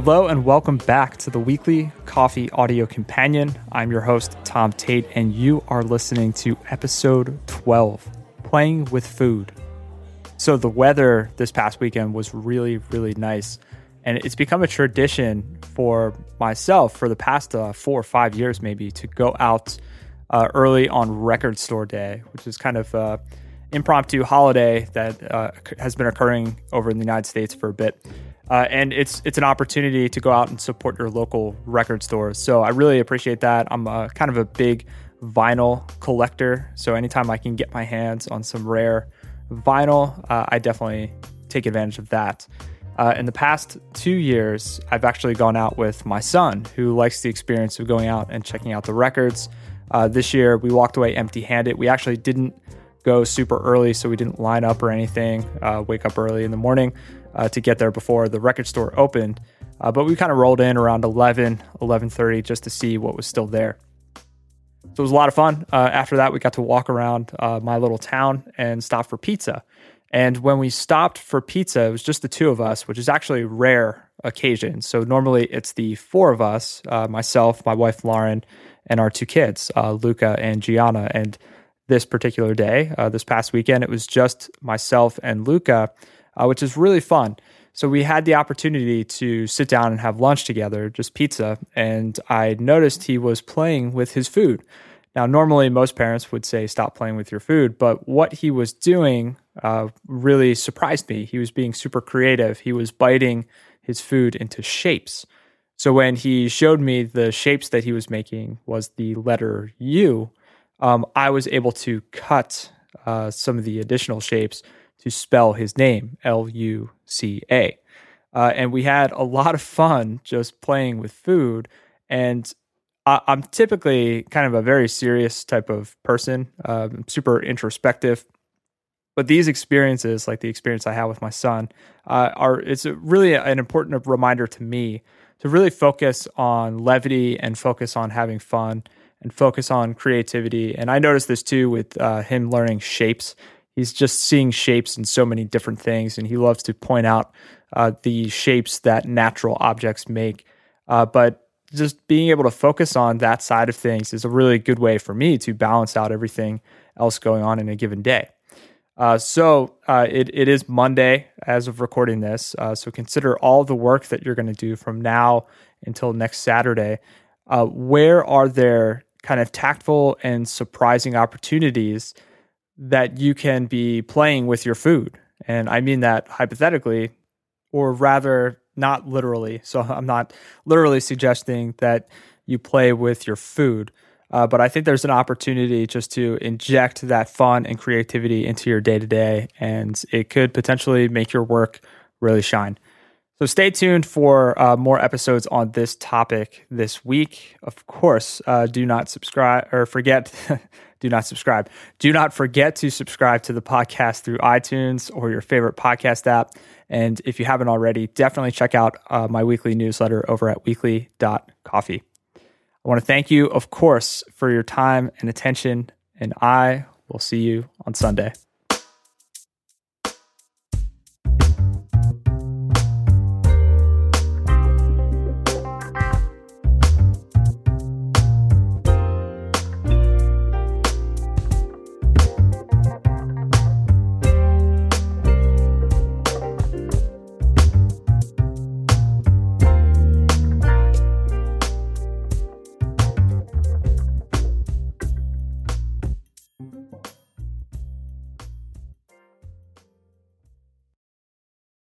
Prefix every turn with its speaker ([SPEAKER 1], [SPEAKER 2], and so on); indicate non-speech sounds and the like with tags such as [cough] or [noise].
[SPEAKER 1] Hello and welcome back to the weekly coffee audio companion. I'm your host, Tom Tate, and you are listening to episode 12 Playing with Food. So, the weather this past weekend was really, really nice. And it's become a tradition for myself for the past uh, four or five years, maybe, to go out uh, early on Record Store Day, which is kind of uh, impromptu holiday that uh, has been occurring over in the United States for a bit. Uh, and it's it's an opportunity to go out and support your local record stores. So I really appreciate that. I'm a, kind of a big vinyl collector, so anytime I can get my hands on some rare vinyl, uh, I definitely take advantage of that. Uh, in the past two years, I've actually gone out with my son, who likes the experience of going out and checking out the records. Uh, this year, we walked away empty-handed. We actually didn't go super early, so we didn't line up or anything. Uh, wake up early in the morning uh, to get there before the record store opened. Uh, but we kind of rolled in around 11, 11.30 just to see what was still there. So it was a lot of fun. Uh, after that, we got to walk around uh, my little town and stop for pizza. And when we stopped for pizza, it was just the two of us, which is actually a rare occasion. So normally it's the four of us, uh, myself, my wife Lauren, and our two kids, uh, Luca and Gianna. And this particular day, this past weekend, it was just myself and Luca uh, which is really fun. So we had the opportunity to sit down and have lunch together, just pizza, and I noticed he was playing with his food. Now, normally most parents would say stop playing with your food, but what he was doing uh, really surprised me. He was being super creative. He was biting his food into shapes. So when he showed me the shapes that he was making was the letter U, um, I was able to cut uh, some of the additional shapes to spell his name, L U C A. Uh, and we had a lot of fun just playing with food. And I, am typically kind of a very serious type of person, uh, super introspective. But these experiences, like the experience I had with my son, uh, are it's really an important reminder to me to really focus on levity and focus on having fun and focus on creativity. And I noticed this too with uh, him learning shapes he's just seeing shapes in so many different things, and he loves to point out uh, the shapes that natural objects make. Uh, but just being able to focus on that side of things is a really good way for me to balance out everything else going on in a given day. Uh, so uh, it, it is Monday as of recording this. Uh, so consider all the work that you're going to do from now until next Saturday. Uh, where are there kind of tactful and surprising opportunities that you can be playing with your food. And I mean that hypothetically, or rather, not literally. [laughs] So I'm not literally suggesting that you play with your food. Uh, but I think there's an opportunity just to inject that fun and creativity into your day to day, and it could potentially make your work really shine. So stay tuned for uh, more episodes on this topic this week. Of course, uh, do not subscribe or forget. [laughs] do not subscribe. Do not forget to subscribe to the podcast through iTunes or your favorite podcast app. And if you haven't already, definitely check out uh, my weekly newsletter over at weekly.coffee. I want to thank you, of course, for your time and attention. And I will see you on Sunday.